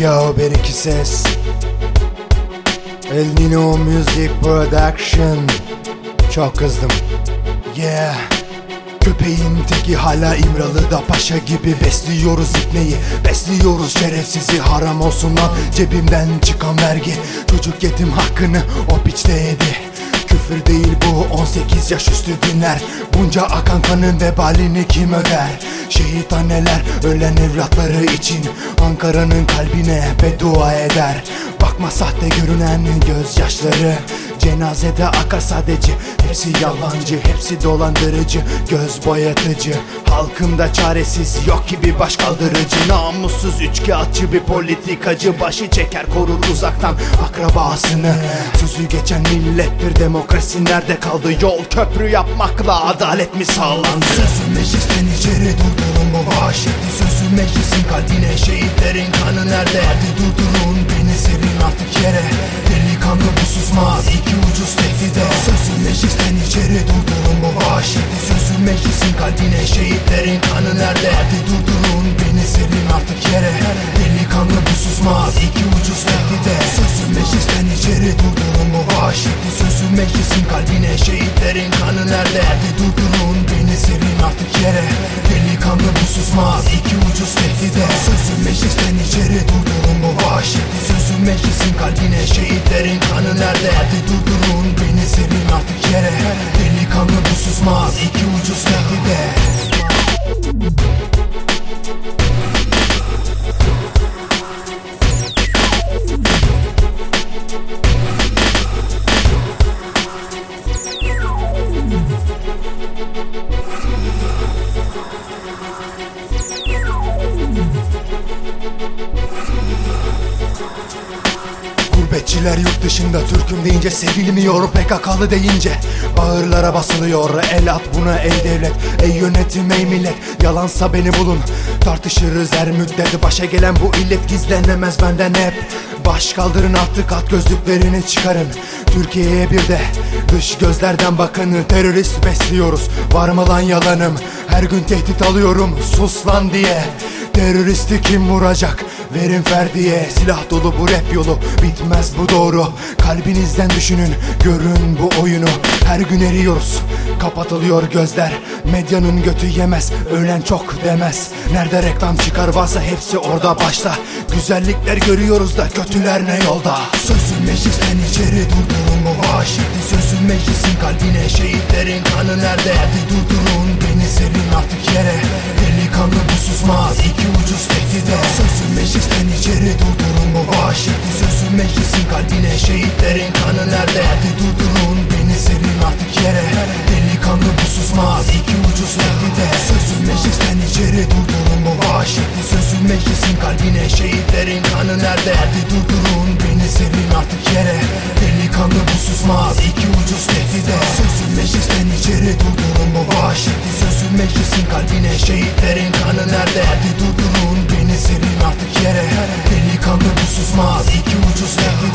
Yo bir iki ses. El Nino Music Production. Çok kızdım. Yeah. Köpeğin teki hala İmralı'da paşa gibi Besliyoruz ipneyi. Besliyoruz şerefsizi Haram olsun lan. Cebimden çıkan vergi. Çocuk yetim hakkını o piçte yedi. Küfür değil bu 18 yaş üstü dinler. Bunca akan kanın vebalini kim öder Şehit anneler ölen evlatları için Ankara'nın kalbine beddua eder. Bakma sahte görünen gözyaşları. Cenazede akar sadece. Hepsi yalancı, hepsi dolandırıcı. Göz boyatıcı. Halkımda çaresiz yok gibi baş kaldırıcı. Namussuz üçkağıtçı bir politikacı. Başı çeker korur uzaktan akrabasını Sözü geçen millettir demokrasi nerede kaldı? Yol köprü yapmakla adalet mi sağlandı? Sözü meclisten içeri durdurun bu vahşeti. Sözü meclisin kalbine şehitlerin kanı nerede? Hadi durdurun beni serin artık yere. Delikanlı bu susmaz iki ucuz tehdide. Sözü meclisten içeri durdurun bu vahşeti. Sözü meclisin kalbine şehitlerin kanı nerede? Hadi durdurun meclisin kalbine şehitlerin kanı nerede? Hadi durdurun beni serin artık yere. Delikanlı bu susmaz iki ucuz tehdide. Sözü meclisten içeri durdurun bu vahşeti. Sözü meclisin kalbine şehitlerin kanı nerede? Hadi durdurun Gurbetçiler yurt dışında Türk'üm deyince sevilmiyor PKK'lı deyince. Bağırlara basılıyor El at buna ey devlet. Ey yönetim ey millet Yalansa beni bulun. Tartışırız her müddet Başa gelen bu illet gizlenemez benden hep. Baş kaldırın artık at gözlüklerini çıkarın. Türkiye'ye bir de dış gözlerden bakın. Terörist besliyoruz var mı lan yalanım? Her gün tehdit alıyorum sus lan diye Teröristi kim vuracak? Verin Ferdi'ye. Silah dolu bu rap yolu. Bitmez bu doğru. Kalbinizden düşünün. Görün bu oyunu. Her gün eriyoruz. Kapatılıyor gözler. Medyanın götü yemez. Ölen çok demez. Nerede reklam çıkar varsa hepsi orada başta. Güzellikler görüyoruz da kötüler ne yolda? Sözün meclisten içeri durdurun bu vahşeti Sözün meclisin kalbine şehitlerin kanı nerede? Hadi durdurun beni serin artık yere Delikanlı bu susmaz iki ucuz tehdide Sözün meclisten içeri durdurun bu vahşeti Sözün meclisin kalbine şehitlerin kanı nerede? Hadi durdurun beni serin artık yere. Delikanlı bu susmaz iki ucuz tehdide Sözün meclisten içeri durdurun bu vahşeti Sözün meclisin kalbine şehitlerin kanı nerede? Hadi durdurun meclisin kalbine şehitlerin kanı nerede? Hadi durdurun beni serin artık yere. Delikanlı bu susmaz iki ucuz tehdide